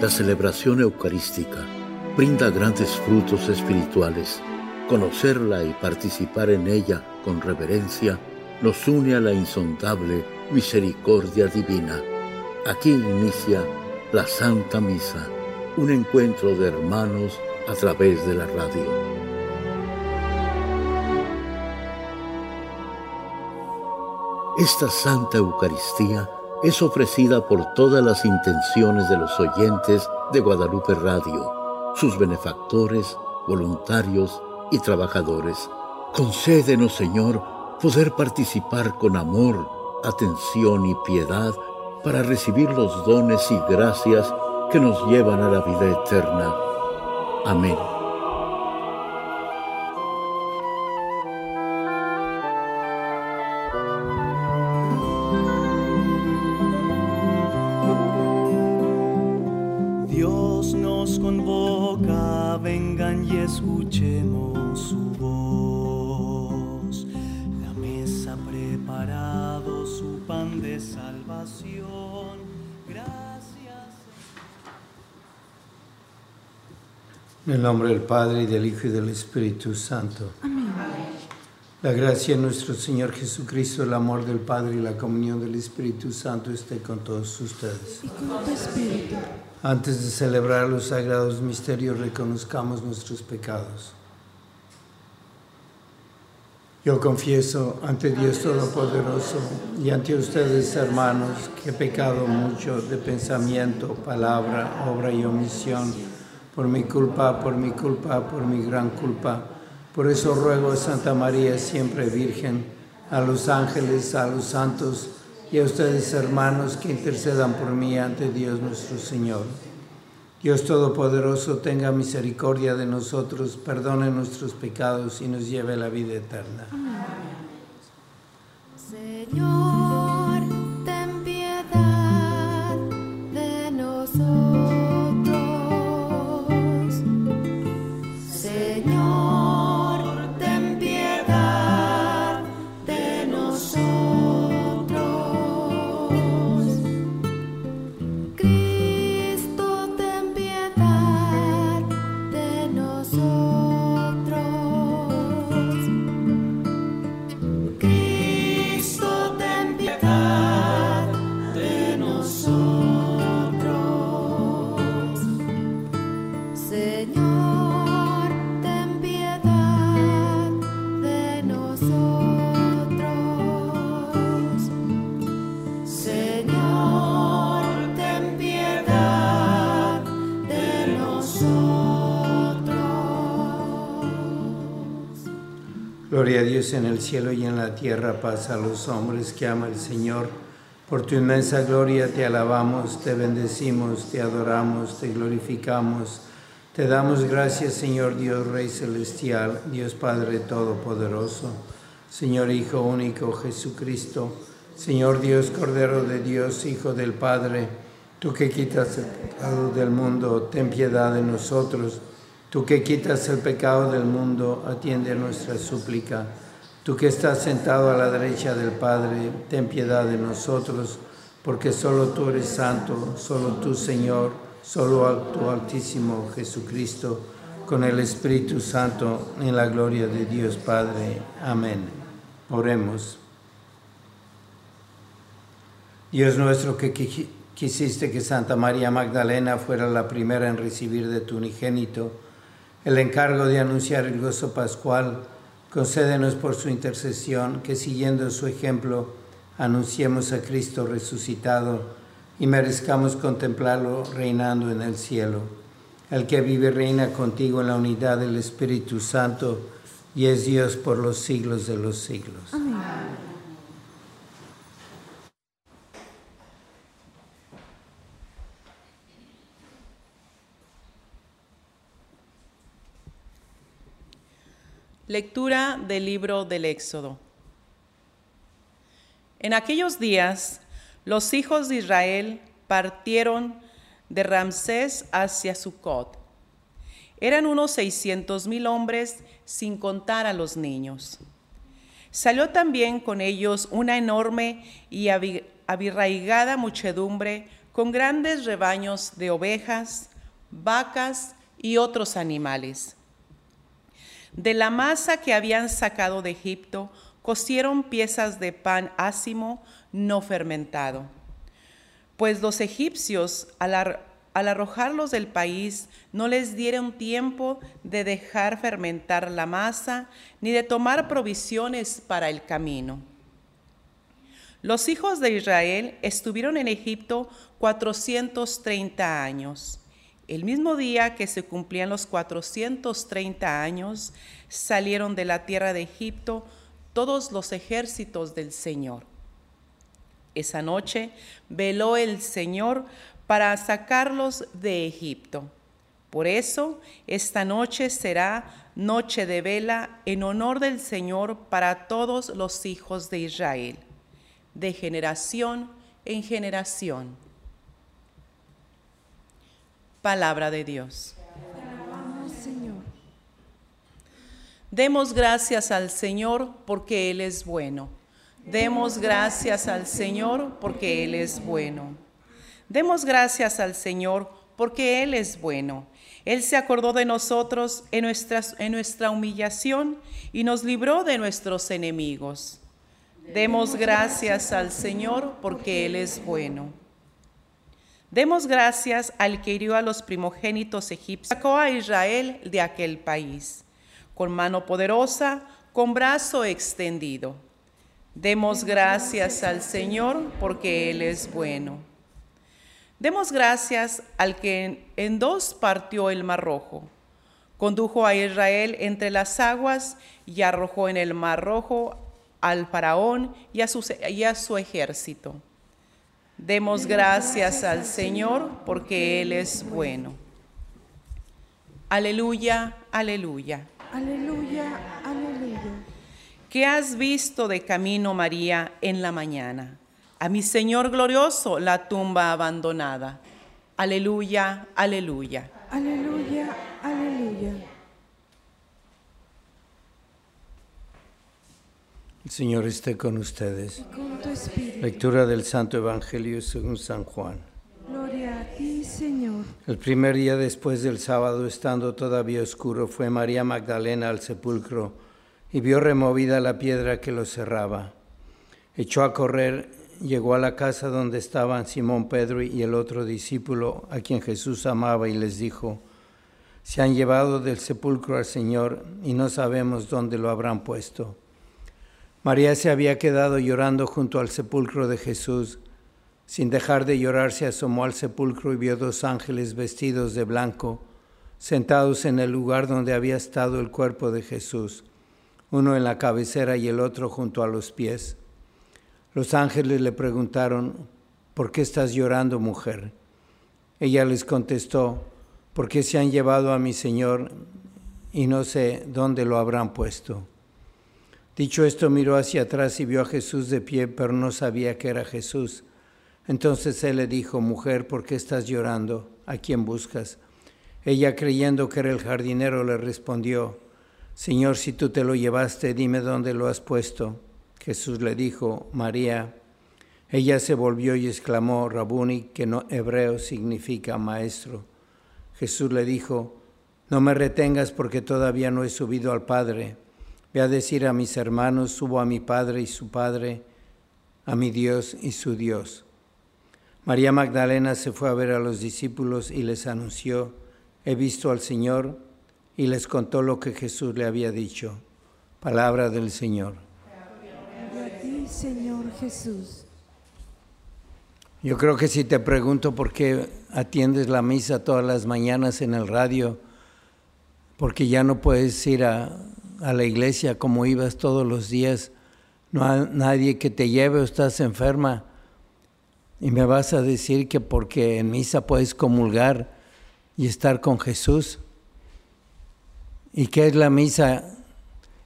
La celebración eucarística brinda grandes frutos espirituales. Conocerla y participar en ella con reverencia nos une a la insondable misericordia divina. Aquí inicia la Santa Misa, un encuentro de hermanos a través de la radio. Esta Santa Eucaristía es ofrecida por todas las intenciones de los oyentes de Guadalupe Radio, sus benefactores, voluntarios y trabajadores. Concédenos, Señor, poder participar con amor, atención y piedad para recibir los dones y gracias que nos llevan a la vida eterna. Amén. En el nombre del Padre, y del Hijo, y del Espíritu Santo. Amén. La gracia de nuestro Señor Jesucristo, el amor del Padre y la comunión del Espíritu Santo esté con todos ustedes. Y con tu Espíritu. Antes de celebrar los sagrados misterios, reconozcamos nuestros pecados. Yo confieso ante Dios Todopoderoso y ante ustedes, hermanos, que he pecado mucho de pensamiento, palabra, obra y omisión por mi culpa, por mi culpa, por mi gran culpa. Por eso ruego a Santa María, siempre Virgen, a los ángeles, a los santos y a ustedes hermanos que intercedan por mí ante Dios nuestro Señor. Dios Todopoderoso tenga misericordia de nosotros, perdone nuestros pecados y nos lleve a la vida eterna. Señor. Gloria a Dios en el cielo y en la tierra, paz a los hombres que ama el Señor. Por tu inmensa gloria te alabamos, te bendecimos, te adoramos, te glorificamos. Te damos gracias, Señor Dios Rey Celestial, Dios Padre Todopoderoso, Señor Hijo único Jesucristo, Señor Dios Cordero de Dios, Hijo del Padre, tú que quitas el pecado del mundo, ten piedad de nosotros. Tú que quitas el pecado del mundo, atiende nuestra súplica. Tú que estás sentado a la derecha del Padre, ten piedad de nosotros, porque solo tú eres santo, solo tú Señor, solo tu Altísimo Jesucristo, con el Espíritu Santo, en la gloria de Dios Padre. Amén. Oremos. Dios nuestro que quisiste que Santa María Magdalena fuera la primera en recibir de tu unigénito, el encargo de anunciar el gozo pascual, concédenos por su intercesión que siguiendo su ejemplo anunciemos a Cristo resucitado y merezcamos contemplarlo reinando en el cielo. El que vive reina contigo en la unidad del Espíritu Santo y es Dios por los siglos de los siglos. Amén. Lectura del libro del Éxodo. En aquellos días, los hijos de Israel partieron de Ramsés hacia Sucot. Eran unos seiscientos mil hombres, sin contar a los niños. Salió también con ellos una enorme y abirraigada muchedumbre con grandes rebaños de ovejas, vacas y otros animales. De la masa que habían sacado de Egipto, cocieron piezas de pan ácimo no fermentado. Pues los egipcios, al, al arrojarlos del país, no les dieron tiempo de dejar fermentar la masa ni de tomar provisiones para el camino. Los hijos de Israel estuvieron en Egipto 430 años. El mismo día que se cumplían los 430 años, salieron de la tierra de Egipto todos los ejércitos del Señor. Esa noche veló el Señor para sacarlos de Egipto. Por eso esta noche será noche de vela en honor del Señor para todos los hijos de Israel, de generación en generación. Palabra de Dios. Señor. Demos gracias al Señor porque Él es bueno. Demos gracias al Señor porque Él es bueno. Demos gracias al Señor porque Él es bueno. Él se acordó de nosotros en, en nuestra humillación y nos libró de nuestros enemigos. Demos gracias al Señor porque Él es bueno. Demos gracias al que hirió a los primogénitos egipcios, sacó a Israel de aquel país, con mano poderosa, con brazo extendido. Demos gracias al Señor porque Él es bueno. Demos gracias al que en dos partió el mar rojo, condujo a Israel entre las aguas y arrojó en el mar rojo al faraón y a su, y a su ejército. Demos gracias al Señor porque Él es bueno. Aleluya, aleluya. Aleluya, aleluya. ¿Qué has visto de camino, María, en la mañana? A mi Señor glorioso la tumba abandonada. Aleluya, aleluya. Aleluya, aleluya. Señor esté con ustedes. Y con tu espíritu. Lectura del Santo Evangelio según San Juan. Gloria a ti, Señor. El primer día después del sábado, estando todavía oscuro, fue María Magdalena al sepulcro y vio removida la piedra que lo cerraba. Echó a correr llegó a la casa donde estaban Simón Pedro y el otro discípulo a quien Jesús amaba y les dijo, se han llevado del sepulcro al Señor y no sabemos dónde lo habrán puesto. María se había quedado llorando junto al sepulcro de Jesús. Sin dejar de llorar se asomó al sepulcro y vio dos ángeles vestidos de blanco, sentados en el lugar donde había estado el cuerpo de Jesús, uno en la cabecera y el otro junto a los pies. Los ángeles le preguntaron, ¿por qué estás llorando, mujer? Ella les contestó, porque se han llevado a mi Señor y no sé dónde lo habrán puesto. Dicho esto, miró hacia atrás y vio a Jesús de pie, pero no sabía que era Jesús. Entonces él le dijo, mujer, ¿por qué estás llorando? ¿A quién buscas? Ella, creyendo que era el jardinero, le respondió, Señor, si tú te lo llevaste, dime dónde lo has puesto. Jesús le dijo, María. Ella se volvió y exclamó, Rabuni, que no hebreo significa maestro. Jesús le dijo, no me retengas porque todavía no he subido al Padre. Ve a decir a mis hermanos, subo a mi Padre y su Padre, a mi Dios y su Dios. María Magdalena se fue a ver a los discípulos y les anunció, he visto al Señor, y les contó lo que Jesús le había dicho. Palabra del Señor. Señor Jesús. Yo creo que si te pregunto por qué atiendes la misa todas las mañanas en el radio, porque ya no puedes ir a, a la iglesia como ibas todos los días, no hay nadie que te lleve o estás enferma, y me vas a decir que porque en misa puedes comulgar y estar con Jesús. ¿Y qué es la misa?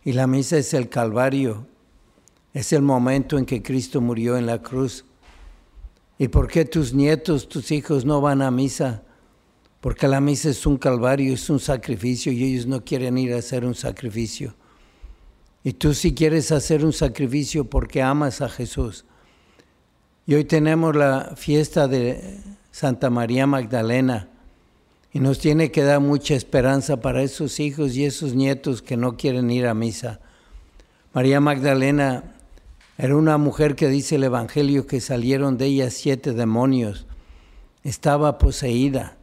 Y la misa es el Calvario. Es el momento en que Cristo murió en la cruz. ¿Y por qué tus nietos, tus hijos no van a misa? Porque la misa es un calvario, es un sacrificio y ellos no quieren ir a hacer un sacrificio. Y tú sí quieres hacer un sacrificio porque amas a Jesús. Y hoy tenemos la fiesta de Santa María Magdalena. Y nos tiene que dar mucha esperanza para esos hijos y esos nietos que no quieren ir a misa. María Magdalena era una mujer que dice el Evangelio que salieron de ella siete demonios. Estaba poseída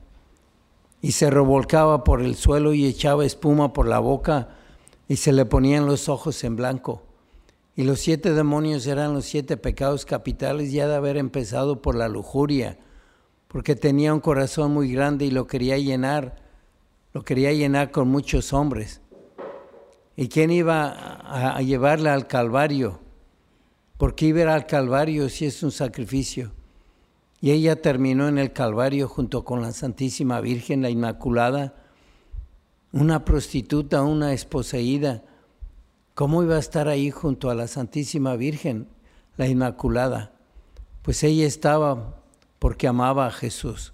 y se revolcaba por el suelo y echaba espuma por la boca y se le ponían los ojos en blanco. Y los siete demonios eran los siete pecados capitales ya de haber empezado por la lujuria, porque tenía un corazón muy grande y lo quería llenar, lo quería llenar con muchos hombres. ¿Y quién iba a, llevarla al Calvario? ¿Por qué iba al Calvario si es un sacrificio? Y ella terminó en el Calvario junto con la Santísima Virgen, la Inmaculada, una prostituta, una esposeída. ¿Cómo iba a estar ahí junto a la Santísima Virgen, la Inmaculada? Pues ella estaba porque amaba a Jesús.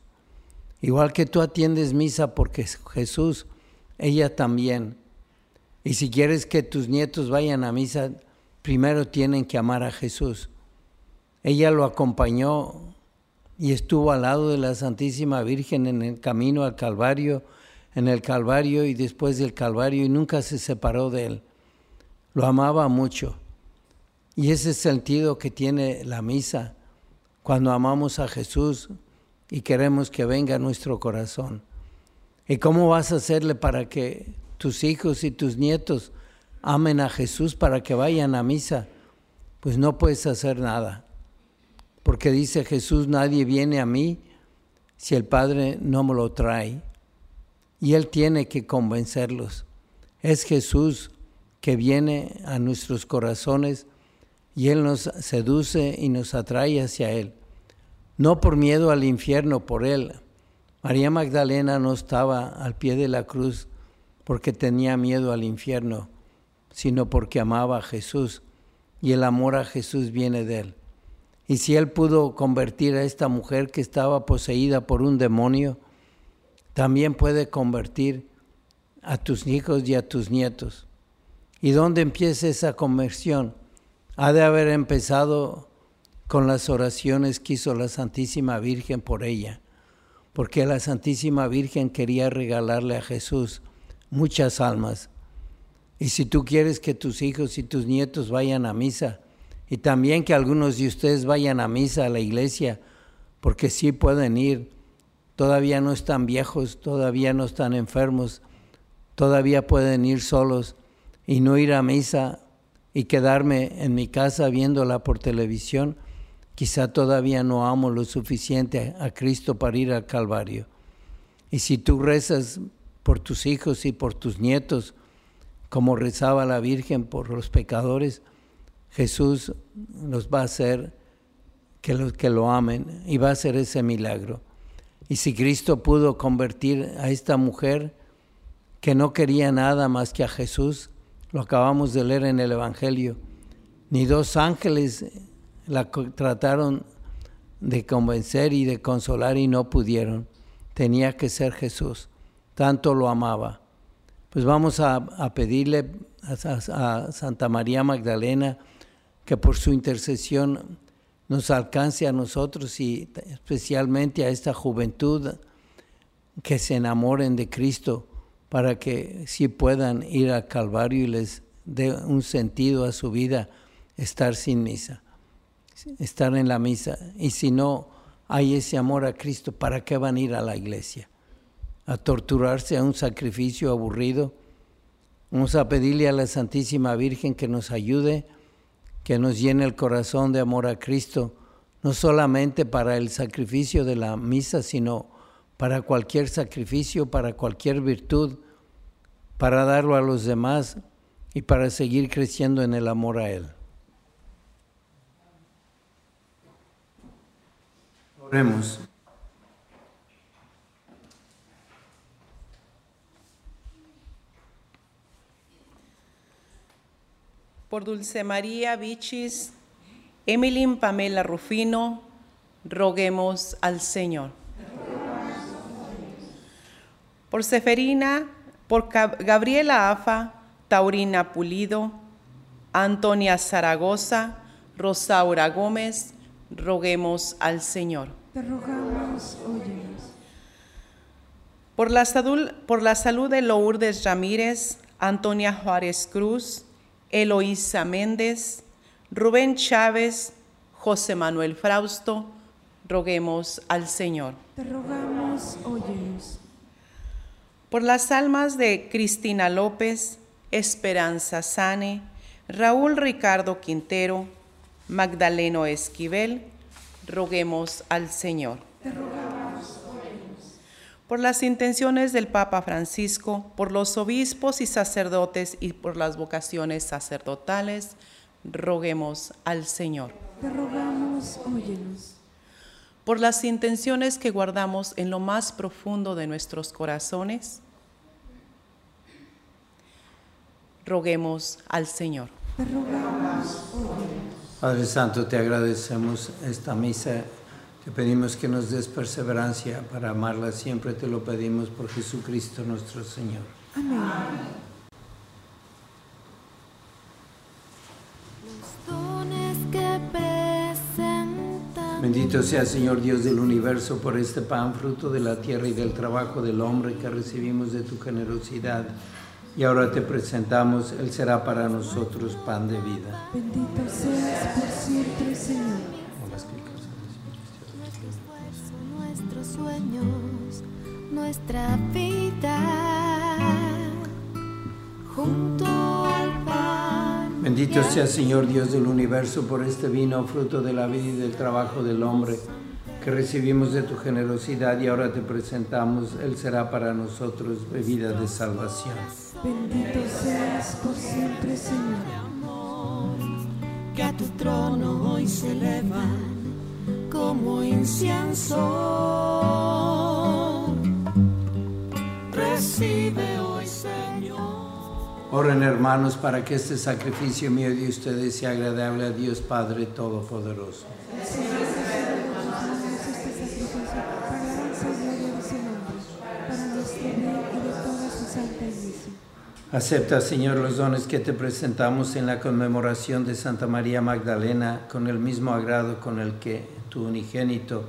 Igual que tú atiendes misa porque Jesús, ella también. Y si quieres que tus nietos vayan a misa, primero tienen que amar a Jesús. Ella lo acompañó y estuvo al lado de la Santísima Virgen en el camino al Calvario, en el Calvario y después del Calvario y nunca se separó de él. Lo amaba mucho. Y ese sentido que tiene la misa cuando amamos a Jesús y queremos que venga a nuestro corazón. ¿Y cómo vas a hacerle para que tus hijos y tus nietos amen a Jesús para que vayan a misa, pues no puedes hacer nada. Porque dice Jesús, nadie viene a mí si el Padre no me lo trae. Y Él tiene que convencerlos. Es Jesús que viene a nuestros corazones y Él nos seduce y nos atrae hacia Él. No por miedo al infierno, por Él. María Magdalena no estaba al pie de la cruz porque tenía miedo al infierno, sino porque amaba a Jesús y el amor a Jesús viene de él. Y si él pudo convertir a esta mujer que estaba poseída por un demonio, también puede convertir a tus hijos y a tus nietos. ¿Y dónde empieza esa conversión? Ha de haber empezado con las oraciones que hizo la Santísima Virgen por ella, porque la Santísima Virgen quería regalarle a Jesús muchas almas. Y si tú quieres que tus hijos y tus nietos vayan a misa, y también que algunos de ustedes vayan a misa a la iglesia, porque sí pueden ir, todavía no están viejos, todavía no están enfermos, todavía pueden ir solos y no ir a misa y quedarme en mi casa viéndola por televisión, quizá todavía no amo lo suficiente a Cristo para ir al Calvario. Y si tú rezas por tus hijos y por tus nietos, como rezaba la Virgen por los pecadores, Jesús nos va a hacer que los que lo amen y va a hacer ese milagro. Y si Cristo pudo convertir a esta mujer que no quería nada más que a Jesús, lo acabamos de leer en el Evangelio, ni dos ángeles la trataron de convencer y de consolar y no pudieron. Tenía que ser Jesús tanto lo amaba. Pues vamos a, pedirle a, Santa María Magdalena que por su intercesión nos alcance a nosotros y especialmente a esta juventud que se enamoren de Cristo para que sí puedan ir al Calvario y les dé un sentido a su vida estar sin misa, estar en la misa. Y si no hay ese amor a Cristo, ¿para qué van a ir a la iglesia? a torturarse a un sacrificio aburrido. Vamos a pedirle a la Santísima Virgen que nos ayude, que nos llene el corazón de amor a Cristo, no solamente para el sacrificio de la misa, sino para cualquier sacrificio, para cualquier virtud, para darlo a los demás y para seguir creciendo en el amor a Él. Oremos. Por Dulce María Vichis, Emilín Pamela Rufino, roguemos al Señor. Por Seferina, por Gabriela Afa, Taurina Pulido, Antonia Zaragoza, Rosaura Gómez, roguemos al Señor. Te rogamos, óyenos. Por la, salud, por la salud de Lourdes Ramírez, Antonia Juárez Cruz, Eloísa Méndez, Rubén Chávez, José Manuel Frausto, roguemos al Señor. Te rogamos, óyenos. Por las almas de Cristina López, Esperanza Sane, Raúl Ricardo Quintero, Magdaleno Esquivel, roguemos al Señor. Te rogamos, Por las intenciones del Papa Francisco, por los obispos y sacerdotes y por las vocaciones sacerdotales, roguemos al Señor. te rogamos, óyenos. Por las intenciones que guardamos en lo más profundo de nuestros corazones, roguemos al Señor. Te rogamos, óyenos. Padre Santo, te agradecemos esta misa. Te pedimos que nos des perseverancia para amarla. Siempre te lo pedimos por Jesucristo nuestro Señor. Amén. dones que presentan. Bendito sea Señor Dios del universo por este pan, fruto de la tierra y del trabajo del hombre que recibimos de tu generosidad. Y ahora te presentamos, Él será para nosotros pan de vida. Bendito seas por siempre, Señor. Nuestros sueños, nuestra vida. Junto al pan. Bendito sea Señor Dios del universo por este vino, fruto de la vida y del trabajo del hombre que recibimos de tu generosidad y ahora te presentamos, Él será para nosotros bebida de salvación. Bendito seas por siempre, Señor. que a tu trono hoy se elevan como incienso. Recibe hoy, Señor. Oren hermanos para que este sacrificio mío de ustedes sea agradable a Dios Padre Todopoderoso. Acepta, Señor, los dones que te presentamos en la conmemoración de Santa María Magdalena con el mismo agrado con el que tu unigénito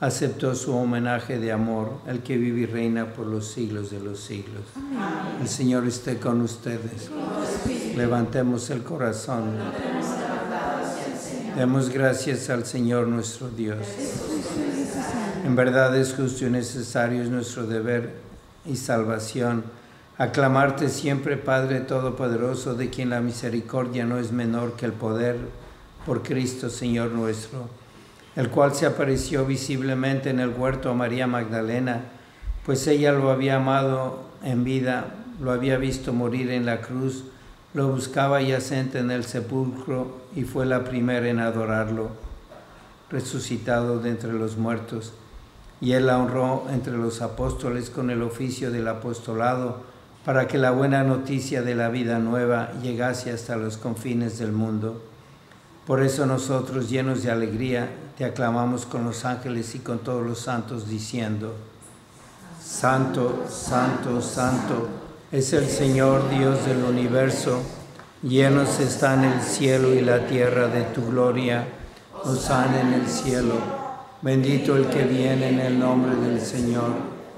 aceptó su homenaje de amor, el que vive y reina por los siglos de los siglos. El Señor esté con ustedes. Levantemos el corazón. Demos gracias al Señor nuestro Dios. En verdad es justo y necesario, es nuestro deber y salvación. Aclamarte siempre, Padre Todopoderoso, de quien la misericordia no es menor que el poder, por Cristo Señor nuestro, el cual se apareció visiblemente en el huerto a María Magdalena, pues ella lo había amado en vida, lo había visto morir en la cruz, lo buscaba yacente en el sepulcro y fue la primera en adorarlo, resucitado de entre los muertos. Y él la honró entre los apóstoles con el oficio del apostolado, para que la buena noticia de la vida nueva llegase hasta los confines del mundo. Por eso nosotros, llenos de alegría, te aclamamos con los ángeles y con todos los santos, diciendo, Santo, Santo, Santo, es el Señor Dios del universo, llenos están el cielo y la tierra de tu gloria, Osana en el cielo, bendito el que viene en el nombre del Señor,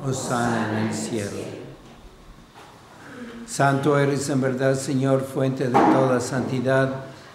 Osana en el cielo. Santo eres en verdad, Señor, fuente de toda santidad.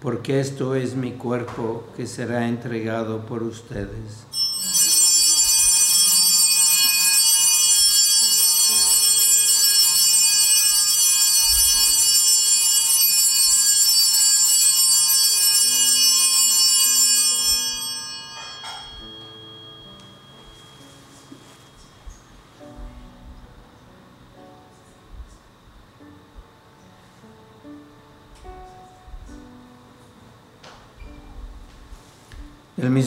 porque esto es mi cuerpo que será entregado por ustedes.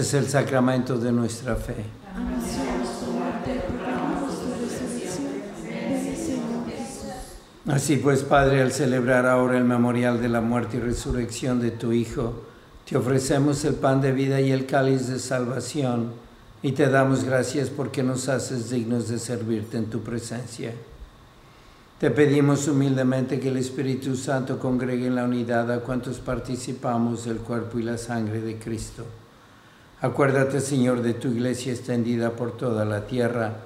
Este es el sacramento de nuestra fe. Así pues, Padre, al celebrar ahora el memorial de la muerte y resurrección de tu Hijo, te ofrecemos el pan de vida y el cáliz de salvación, y te damos gracias porque nos haces dignos de servirte en tu presencia. Te pedimos humildemente que el Espíritu Santo congregue en la unidad a cuantos participamos del cuerpo y la sangre de Cristo. Acuérdate, Señor, de tu iglesia extendida por toda la tierra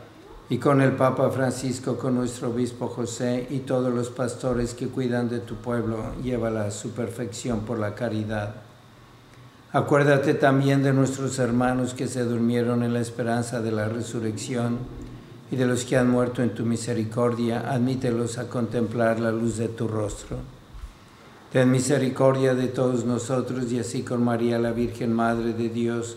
y con el Papa Francisco, con nuestro obispo José y todos los pastores que cuidan de tu pueblo, llévala a su perfección por la caridad. Acuérdate también de nuestros hermanos que se durmieron en la esperanza de la resurrección y de los que han muerto en tu misericordia, admítelos a contemplar la luz de tu rostro. Ten misericordia de todos nosotros y así con María la Virgen Madre de Dios,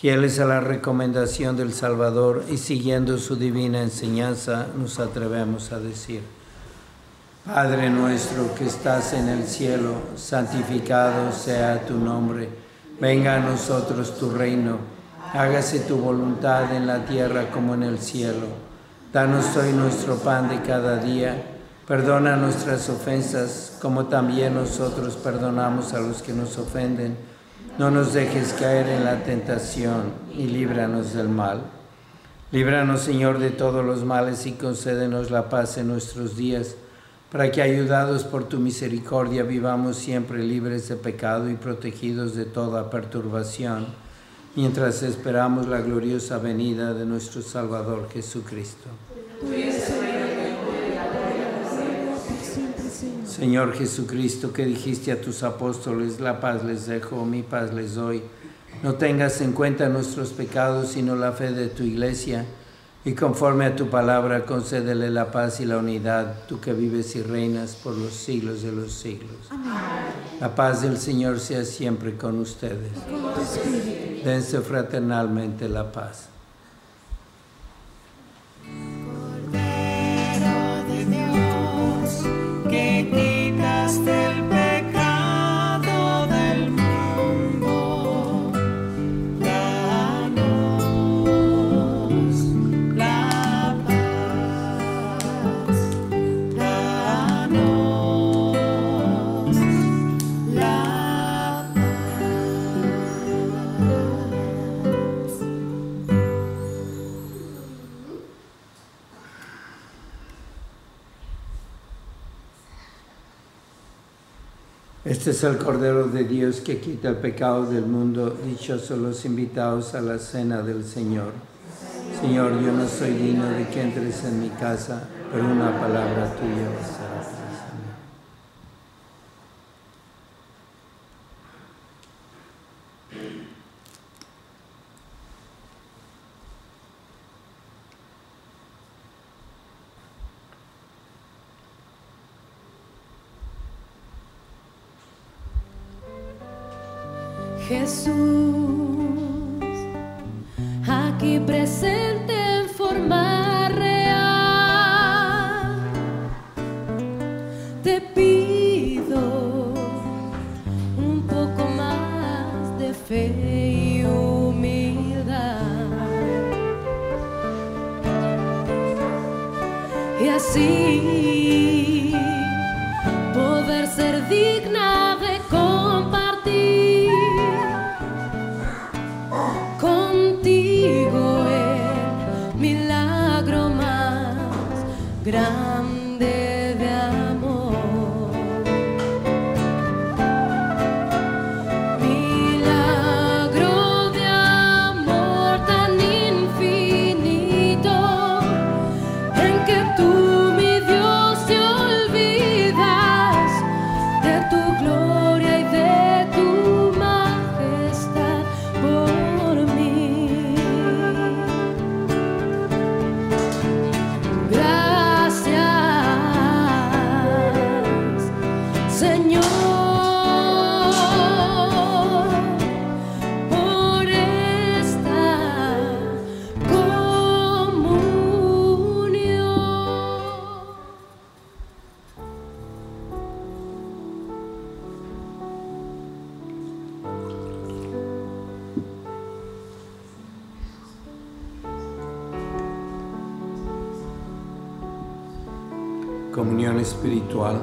Fieles a la recomendación del Salvador y siguiendo su divina enseñanza, nos atrevemos a decir, Padre nuestro que estás en el cielo, santificado sea tu nombre, venga a nosotros tu reino, hágase tu voluntad en la tierra como en el cielo. Danos hoy nuestro pan de cada día, perdona nuestras ofensas como también nosotros perdonamos a los que nos ofenden no nos dejes caer en la tentación y líbranos del mal. Líbranos, Señor, de todos los males y concédenos la paz en nuestros días, para que, ayudados por tu misericordia, vivamos siempre libres de pecado y protegidos de toda perturbación, mientras esperamos la gloriosa venida de nuestro Salvador Jesucristo. Señor. Jesucristo, que dijiste a tus apóstoles, la paz les dejo, mi paz les doy. No tengas en cuenta nuestros pecados, sino la fe de tu iglesia. Y conforme a tu palabra, concédele la paz y la unidad, tú que vives y reinas por los siglos de los siglos. Amén. La paz del Señor sea siempre con ustedes. Dense fraternalmente la paz. Este es el Cordero de Dios que quita el pecado del mundo. Dichosos los invitados a la cena del Señor. Señor, yo no soy digno de que entres en mi casa, pero una palabra tuya. Espiritual.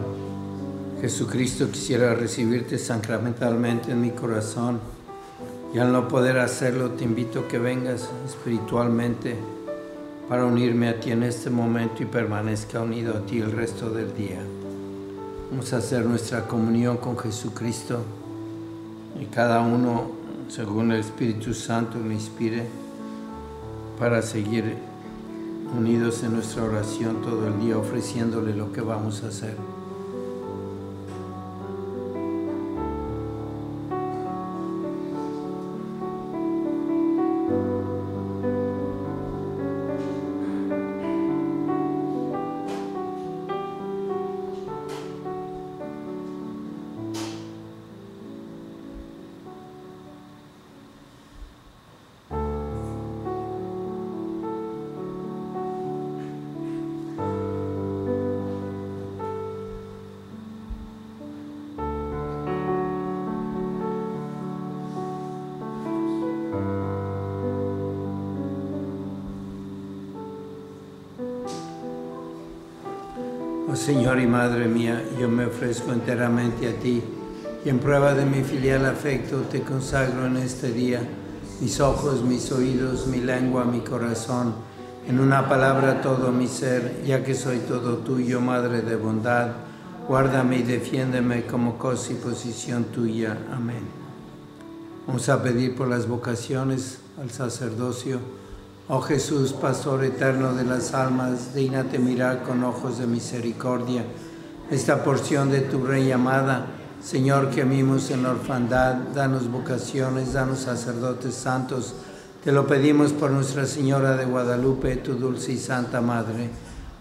Jesucristo quisiera recibirte sacramentalmente en mi corazón y al no poder hacerlo te invito a que vengas espiritualmente para unirme a ti en este momento y permanezca unido a ti el resto del día. Vamos a hacer nuestra comunión con Jesucristo y cada uno, según el Espíritu Santo, me inspire para seguir unidos en nuestra oración todo el día, ofreciéndole lo que vamos a hacer. Señor y Madre mía, yo me ofrezco enteramente a ti y en prueba de mi filial afecto te consagro en este día mis ojos, mis oídos, mi lengua, mi corazón, en una palabra todo mi ser, ya que soy todo tuyo, Madre de bondad, guárdame y defiéndeme como cosa y posición tuya. Amén. Vamos a pedir por las vocaciones al sacerdocio. Oh Jesús, Pastor eterno de las almas, dignate mirar con ojos de misericordia esta porción de tu Rey amada. Señor, que amimos en la orfandad, danos vocaciones, danos sacerdotes santos. Te lo pedimos por Nuestra Señora de Guadalupe, tu dulce y santa Madre.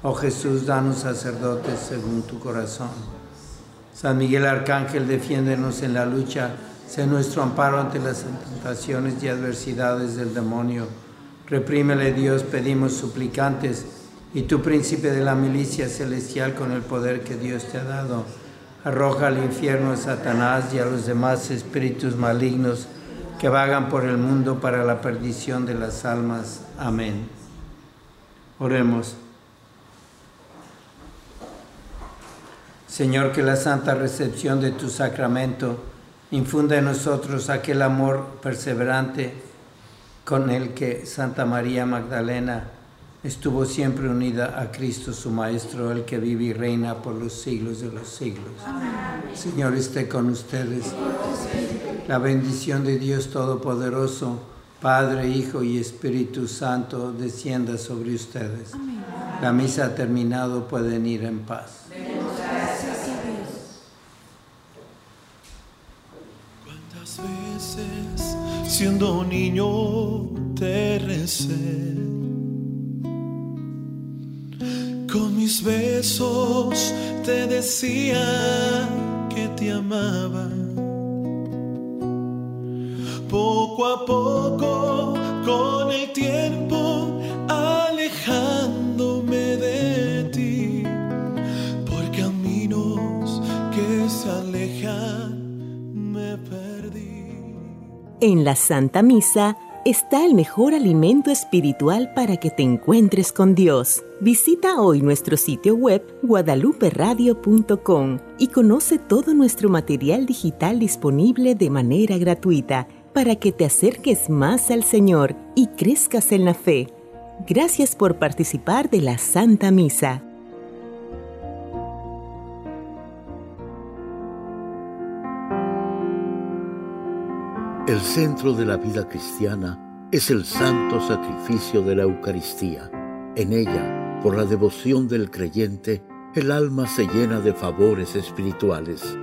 Oh Jesús, danos sacerdotes según tu corazón. San Miguel Arcángel, defiéndenos en la lucha, sé nuestro amparo ante las tentaciones y adversidades del demonio. Reprímele Dios, pedimos suplicantes, y tú, príncipe de la milicia celestial, con el poder que Dios te ha dado, arroja al infierno a Satanás y a los demás espíritus malignos que vagan por el mundo para la perdición de las almas. Amén. Oremos. Señor, que la santa recepción de tu sacramento infunda en nosotros aquel amor perseverante con el que Santa María Magdalena estuvo siempre unida a Cristo su Maestro, el que vive y reina por los siglos de los siglos. Señor, esté con ustedes. La bendición de Dios Todopoderoso, Padre, Hijo y Espíritu Santo, descienda sobre ustedes. La misa ha terminado, pueden ir en paz. Siendo niño te recé? Con mis besos te decía que te amaba. Poco a poco, con el tiempo, alejándome de ti, por caminos que se alejan, me perdí. En la Santa Misa está el mejor alimento espiritual para que te encuentres con Dios. Visita hoy nuestro sitio web guadaluperadio.com y conoce todo nuestro material digital disponible de manera gratuita para que te acerques más al Señor y crezcas en la fe. Gracias por participar de la Santa Misa. El centro de la vida cristiana es el santo sacrificio de la Eucaristía. En ella, por la devoción del creyente, el alma se llena de favores espirituales.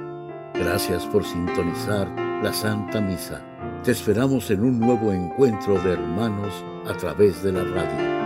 Gracias por sintonizar la Santa Misa. Te esperamos en un nuevo encuentro de hermanos a través de la radio.